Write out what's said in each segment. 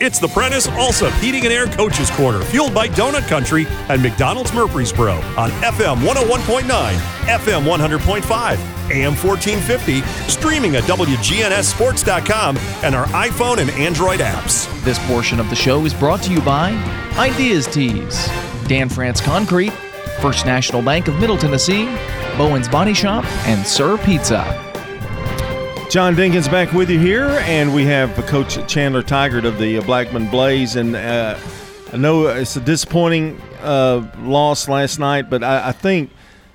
It's the Prentice Allsup Heating and Air Coaches Corner, fueled by Donut Country and McDonald's Murfreesboro on FM 101.9, FM 100.5, AM 1450, streaming at WGNSSports.com and our iPhone and Android apps. This portion of the show is brought to you by Ideas Tees, Dan France Concrete, First National Bank of Middle Tennessee, Bowen's Body Shop, and Sir Pizza. John Dinkins back with you here, and we have Coach Chandler Tigert of the Blackman Blaze. And uh, I know it's a disappointing uh, loss last night, but I, I, think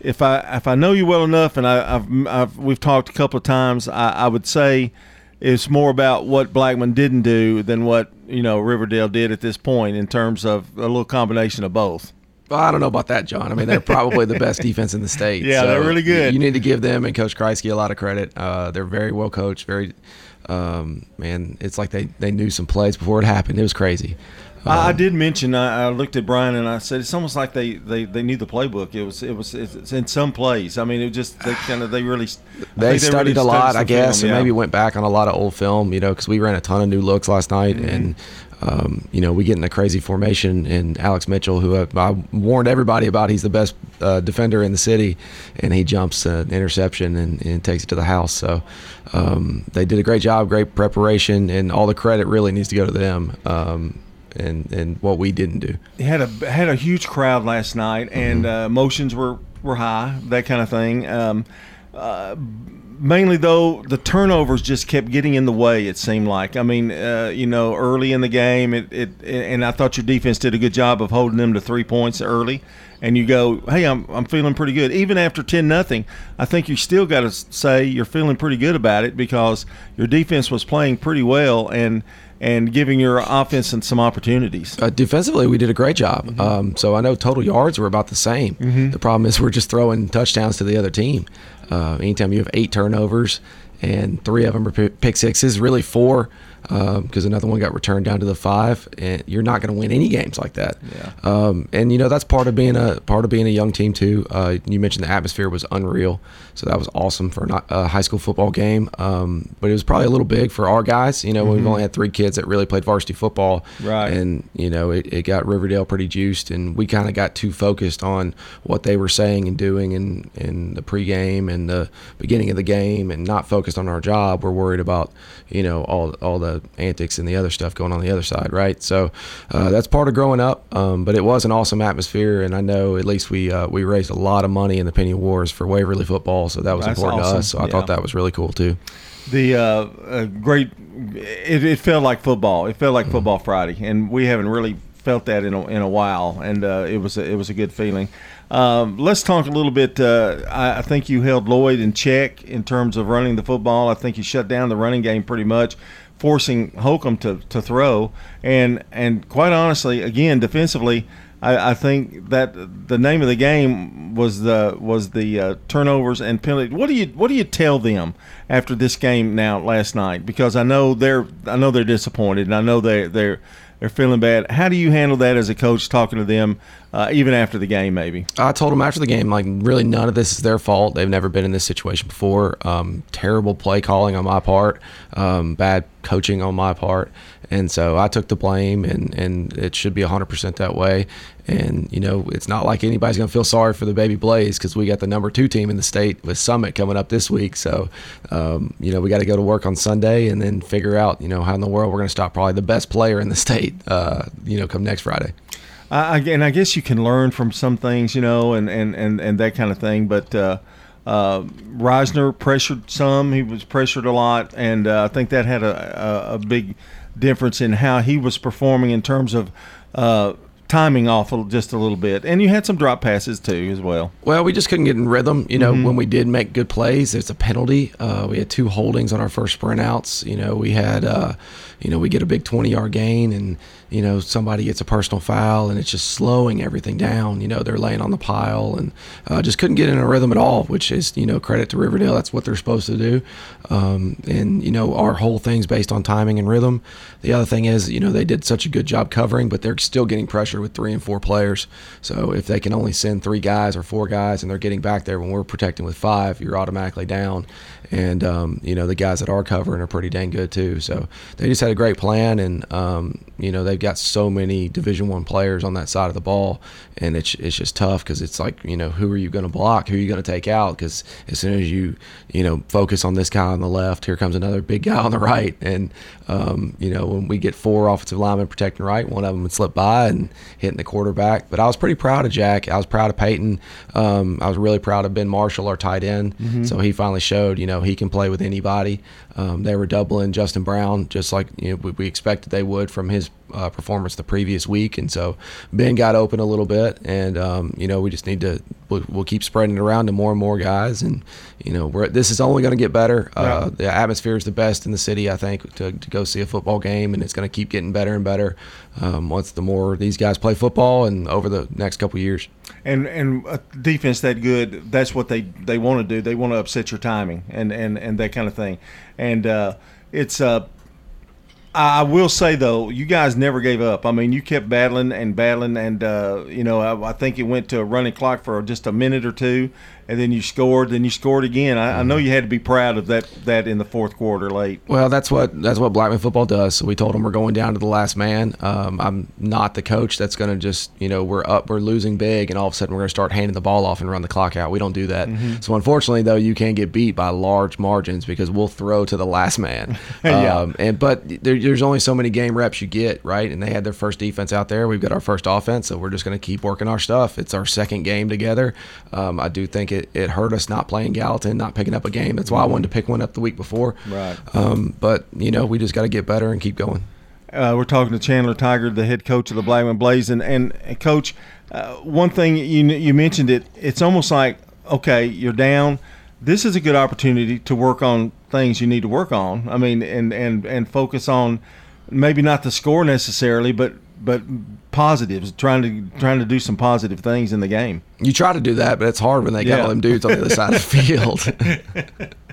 if I if I know you well enough, and I, have we've talked a couple of times, I, I would say it's more about what Blackman didn't do than what you know Riverdale did at this point in terms of a little combination of both. Well, I don't know about that, John. I mean, they're probably the best defense in the state. Yeah, so they're really good. You need to give them and Coach Kreisky a lot of credit. Uh, they're very well coached. Very, um, man, it's like they, they knew some plays before it happened. It was crazy. I, I, did mention. I, I, looked at Brian and I said it's almost like they, they, they knew the playbook. It was it was it's in some plays. I mean, it just they kind of they really they, they studied really a lot, I guess, film, yeah. and maybe went back on a lot of old film. You know, because we ran a ton of new looks last night, mm-hmm. and um, you know, we get in a crazy formation, and Alex Mitchell, who I, I warned everybody about, he's the best uh, defender in the city, and he jumps an interception and, and takes it to the house. So um, they did a great job, great preparation, and all the credit really needs to go to them. Um, and, and what we didn't do. Had a had a huge crowd last night, and mm-hmm. uh, emotions were, were high, that kind of thing. Um, uh, mainly though the turnovers just kept getting in the way it seemed like i mean uh, you know early in the game it, it and i thought your defense did a good job of holding them to three points early and you go hey i'm, I'm feeling pretty good even after 10 nothing i think you still got to say you're feeling pretty good about it because your defense was playing pretty well and and giving your offense and some opportunities. Uh, defensively, we did a great job. Mm-hmm. Um, so I know total yards were about the same. Mm-hmm. The problem is we're just throwing touchdowns to the other team. Uh, anytime you have eight turnovers and three of them are pick sixes, really four because um, another one got returned down to the five, and you're not going to win any games like that. Yeah. Um, and you know that's part of being a part of being a young team too. Uh, you mentioned the atmosphere was unreal, so that was awesome for a high school football game. Um, but it was probably a little big for our guys. You know, mm-hmm. we've only had three kids that really played varsity football, right? And you know, it, it got Riverdale pretty juiced, and we kind of got too focused on what they were saying and doing in in the pregame and the beginning of the game, and not focused on our job. We're worried about you know all all the antics and the other stuff going on the other side, right? So uh, that's part of growing up. Um, but it was an awesome atmosphere, and I know at least we uh, we raised a lot of money in the Penny Wars for Waverly football, so that was that's important awesome. to us. So I yeah. thought that was really cool too. The uh, uh, great, it, it, felt like football. It felt like mm-hmm. football Friday, and we haven't really felt that in a, in a while, and uh, it was a, it was a good feeling. Um, let's talk a little bit. Uh, I, I, think you held Lloyd in check in terms of running the football. I think you shut down the running game pretty much, forcing Holcomb to, to throw. And and quite honestly, again defensively, I, I think that the name of the game was the was the uh, turnovers and penalty. What do you what do you tell them after this game now last night? Because I know they're I know they're disappointed, and I know they they're they're feeling bad. How do you handle that as a coach, talking to them uh, even after the game, maybe? I told them after the game, like, really none of this is their fault. They've never been in this situation before. Um, terrible play calling on my part, um, bad coaching on my part. And so I took the blame, and, and it should be 100% that way. And, you know, it's not like anybody's going to feel sorry for the Baby Blaze because we got the number two team in the state with Summit coming up this week. So, um, you know, we got to go to work on Sunday and then figure out, you know, how in the world we're going to stop probably the best player in the state, uh, you know, come next Friday. I, and I guess you can learn from some things, you know, and, and, and, and that kind of thing. But uh, uh, Reisner pressured some. He was pressured a lot. And uh, I think that had a, a, a, big difference in how he was performing in terms of uh, timing off just a little bit. And you had some drop passes too as well. Well, we just couldn't get in rhythm. You know, mm-hmm. when we did make good plays, there's a penalty. Uh, we had two holdings on our first sprint outs. You know, we had, uh, you know, we get a big 20 yard gain and, you know, somebody gets a personal foul and it's just slowing everything down. You know, they're laying on the pile and uh, just couldn't get in a rhythm at all, which is, you know, credit to Riverdale. That's what they're supposed to do. Um, and, you know, our whole thing's based on timing and rhythm. The other thing is, you know, they did such a good job covering, but they're still getting pressure with three and four players. So if they can only send three guys or four guys and they're getting back there when we're protecting with five, you're automatically down. And um, you know the guys that are covering are pretty dang good too. So they just had a great plan, and um, you know they've got so many Division One players on that side of the ball, and it's it's just tough because it's like you know who are you going to block, who are you going to take out? Because as soon as you you know focus on this guy on the left, here comes another big guy on the right, and um, you know when we get four offensive linemen protecting right, one of them would slip by and hitting the quarterback. But I was pretty proud of Jack. I was proud of Peyton. Um, I was really proud of Ben Marshall, our tight end. Mm-hmm. So he finally showed you know he can play with anybody. Um, they were doubling Justin Brown just like you know we, we expected they would from his uh, performance the previous week, and so Ben got open a little bit, and um, you know we just need to we'll, we'll, keep spreading it around to more and more guys, and you know we're this is only going to get better. Uh, the atmosphere is the best in the city, I think, to, to go see a football game, and it's going to keep getting better and better um, once the more these guys play football and over the next couple years. And and defense that good, that's what they they want to do. They want to upset your timing and and and that kind of thing, and uh, it's uh I will say though, you guys never gave up. I mean, you kept battling and battling, and uh, you know, I, I, think it went to a running clock for just a minute or two, and then you scored. Then you scored again. I, I, know you had to be proud of that that in the fourth quarter late. Well, that's what that's what Blackman football does. So we told them we're going down to the last man. Um, I'm not the coach that's going to just you know we're up, we're losing big, and all of a sudden we're going to start handing the ball off and run the clock out. We don't do that. Mm-hmm. So unfortunately, though, you can get beat by large margins because we'll throw to the last man. yeah. Um, and but there, there's only so many game reps you get, right? And they had their first defense out there. We've got our first offense, so we're just going to keep working our stuff. It's our second game together. Um, I do think it, it hurt us not playing Gallatin, not picking up a game. That's why I wanted to pick one up the week before. Right. Um, but you know, we just got to get better and keep going. Uh, we're talking to Chandler Tigert, the head coach of the Blackman Blaze, and, and, and coach, uh, one thing you you mentioned it. It's almost like okay, you're down. This is a good opportunity to work on things you need to work on. I mean, and and and focus on maybe not the score necessarily, but but positives, trying to trying to do some positive things in the game. You try to do that, but it's hard when they got all them dudes on the other side of the field.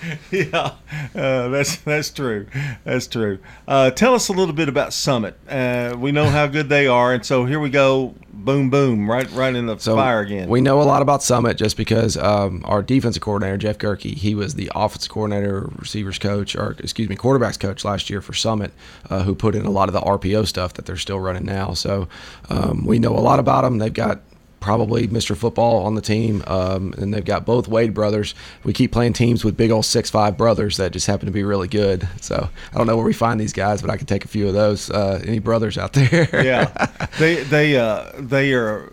yeah, uh, that's that's true. That's true. Uh, tell us a little bit about Summit. Uh, we know how good they are, and so here we go. Boom, boom, right, right in the so fire again. We know a lot about Summit just because um, our defensive coordinator Jeff Gerke, he was the offensive coordinator, receivers coach, or excuse me, quarterbacks coach last year for Summit, uh, who put in a lot of the RPO stuff that they're still running now. So um, we know a lot about them. They've got probably Mr. Football on the team, um, and they've got both Wade brothers. We keep playing teams with big old six five brothers that just happen to be really good. So I don't know where we find these guys, but I can take a few of those. Uh, any brothers out there? yeah, they they uh, they are.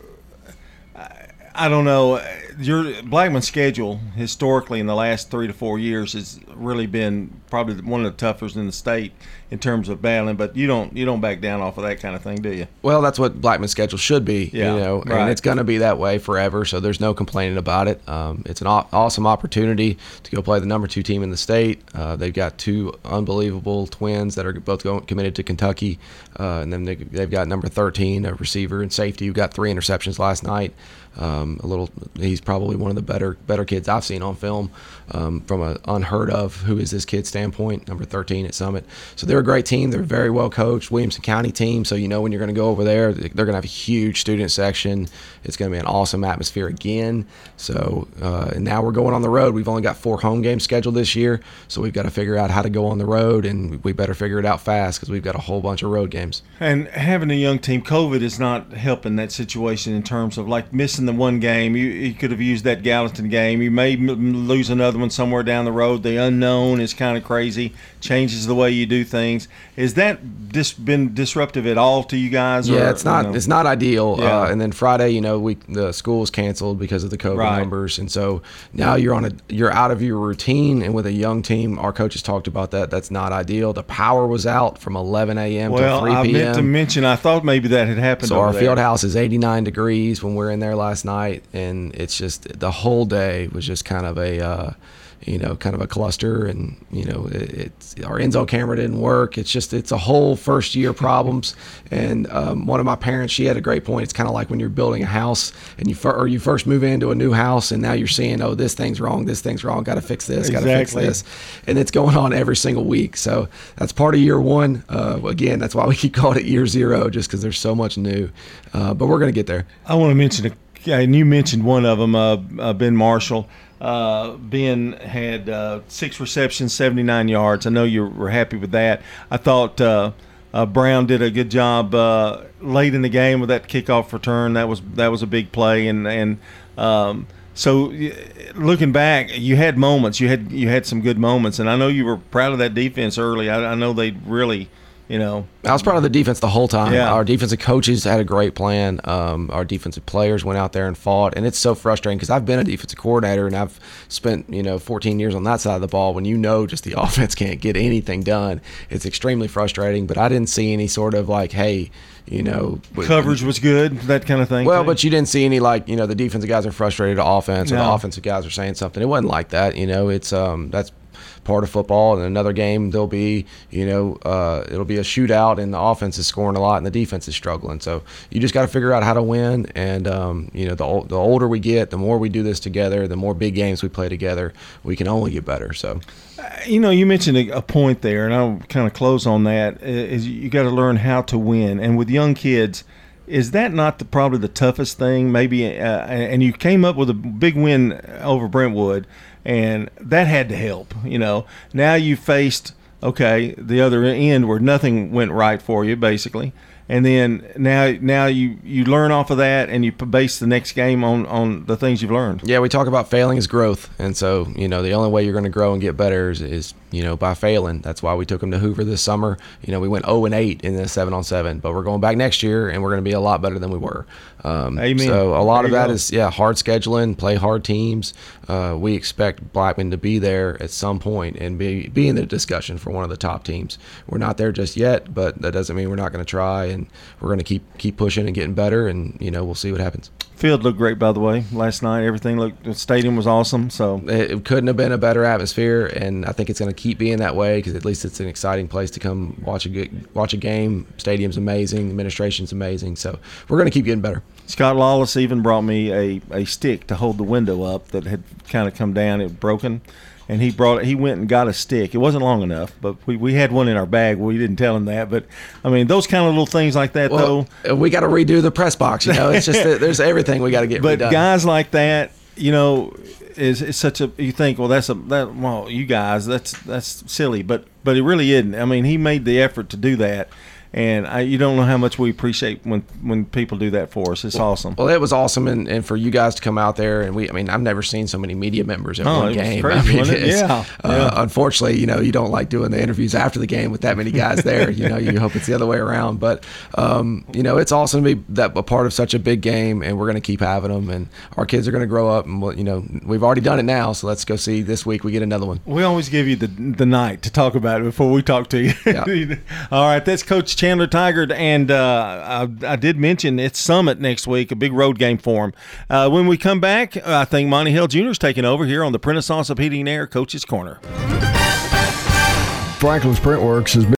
I don't know. Your Blackman's schedule historically in the last three to four years has really been probably one of the toughest in the state in terms of battling. But you don't you don't back down off of that kind of thing, do you? Well, that's what Blackman's schedule should be. Yeah, you know, right. and it's going to be that way forever. So there's no complaining about it. Um, it's an aw- awesome opportunity to go play the number two team in the state. Uh, they've got two unbelievable twins that are both going, committed to Kentucky, uh, and then they, they've got number 13, a receiver and safety who got three interceptions last night. Um, a little, he's probably one of the better better kids I've seen on film um, from an unheard of who is this kid standpoint. Number 13 at Summit, so they're a great team. They're very well coached. Williamson County team, so you know when you're going to go over there, they're going to have a huge student section. It's going to be an awesome atmosphere again. So uh, and now we're going on the road. We've only got four home games scheduled this year, so we've got to figure out how to go on the road, and we better figure it out fast because we've got a whole bunch of road games. And having a young team, COVID is not helping that situation in terms of like missing the one game. You, you could have used that Gallatin game. You may lose another one somewhere down the road. The unknown is kind of crazy, changes the way you do things. Is that dis- been disruptive at all to you guys? Yeah, or, it's not. You know? It's not ideal. Yeah. Uh, and then Friday, you know, we the school was canceled because of the COVID right. numbers, and so now you're on a you're out of your routine. And with a young team, our coaches talked about that. That's not ideal. The power was out from 11 a.m. Well, to 3 p.m. I meant to mention. I thought maybe that had happened. So our there. field house is 89 degrees when we're in there last night, and it's just the whole day was just kind of a. Uh, you know, kind of a cluster, and you know, it, it's our end zone camera didn't work. It's just it's a whole first year problems. And um, one of my parents, she had a great point. It's kind of like when you're building a house and you fir- or you first move into a new house, and now you're seeing, oh, this thing's wrong, this thing's wrong, got to fix this, got to fix this, and it's going on every single week. So that's part of year one. Uh, again, that's why we keep calling it year zero, just because there's so much new. Uh, but we're gonna get there. I want to mention, a, and you mentioned one of them, uh, uh, Ben Marshall. Uh, ben had uh, six receptions, 79 yards. I know you were happy with that. I thought uh, uh, Brown did a good job uh, late in the game with that kickoff return. That was that was a big play, and and um, so looking back, you had moments. You had you had some good moments, and I know you were proud of that defense early. I, I know they really, you know, I was proud of the defense the whole time. Yeah. Our defensive coaches had a great plan. Um, our defensive players went out there and fought, and it's so frustrating because I've been a defensive coordinator and I've spent you know 14 years on that side of the ball. When you know just the offense can't get anything done, it's extremely frustrating. But I didn't see any sort of like, hey, you know, coverage was good, that kind of thing. Well, too. but you didn't see any like you know the defensive guys are frustrated at offense or the offensive guys are saying something. It wasn't like that. You know, it's um that's part of football. And another game there'll be you know uh, it'll be a shootout and the offense is scoring a lot and the defense is struggling. So you just got to figure out how to win. And um, you know the the older we get, the more we do this together, the more big games we play together, we can only get better. So You know, you mentioned a, a point there, and I'll kind of close on that. you got to learn how to win, and with young kids, is that not the, probably the toughest thing? Maybe, uh, and you came up with a big win over Brentwood, and that had to help. You know, now you faced okay the other end where nothing went right for you, basically. And then now, now you, you learn off of that, and you base the next game on, on the things you've learned. Yeah, we talk about failing is growth, and so you know the only way you're going to grow and get better is, is you know by failing. That's why we took them to Hoover this summer. You know we went 0 and 8 in the seven on seven, but we're going back next year and we're going to be a lot better than we were. Um, Amen. So a lot There of that go. is yeah hard scheduling, play hard teams. Uh, we expect Blackman to be there at some point and be be in the discussion for one of the top teams. We're not there just yet, but that doesn't mean we're not going to try, and we're going to keep keep pushing and getting better, and you know we'll see what happens. Field looked great, by the way, last night. Everything looked, the stadium was awesome. So it couldn't have been a better atmosphere, and I think it's going to keep being that way because at least it's an exciting place to come watch a good, watch a game. Stadium's amazing, administration's amazing, so we're going to keep getting better. Scott Lawless even brought me a, a stick to hold the window up that had kind of come down. It was broken. And he brought it. he went and got a stick. It wasn't long enough, but we, we had one in our bag. We didn't tell him that, but I mean those kind of little things like that, Well, though. Uh, we got to redo the press box. You know, it's just that there's everything we got to get But redone. guys like that, you know, is, is such a you think well that's a that well you guys that's that's silly, but but it really isn't. I mean he made the effort to do that, and I, you don't know how much we appreciate when when people do that for us. It's awesome. Well, it was awesome, and, and for you guys to come out there, and we—I mean, I've never seen so many media members at Oh, one game. crazy, I mean, Yeah, uh, yeah. Unfortunately, you know, you don't like doing the interviews after the game with that many guys there. you know, you hope it's the other way around. But um, you know, it's awesome to be that a part of such a big game, and we're going to keep having them. And our kids are going to grow up, and we'll, you know, we've already done it now. So let's go see this week. We get another one. We always give you the the night to talk about it before we talk to you. Yeah. All right, that's Coach Chandler Tigert, and uh, I, I did mention it's Summit next week, a big road game for him. Uh, when we come back, I think Monty Hill Jr. is taking over here on the Prentice Allsup Heating and Air Coach's Corner. Franklin's Printworks has been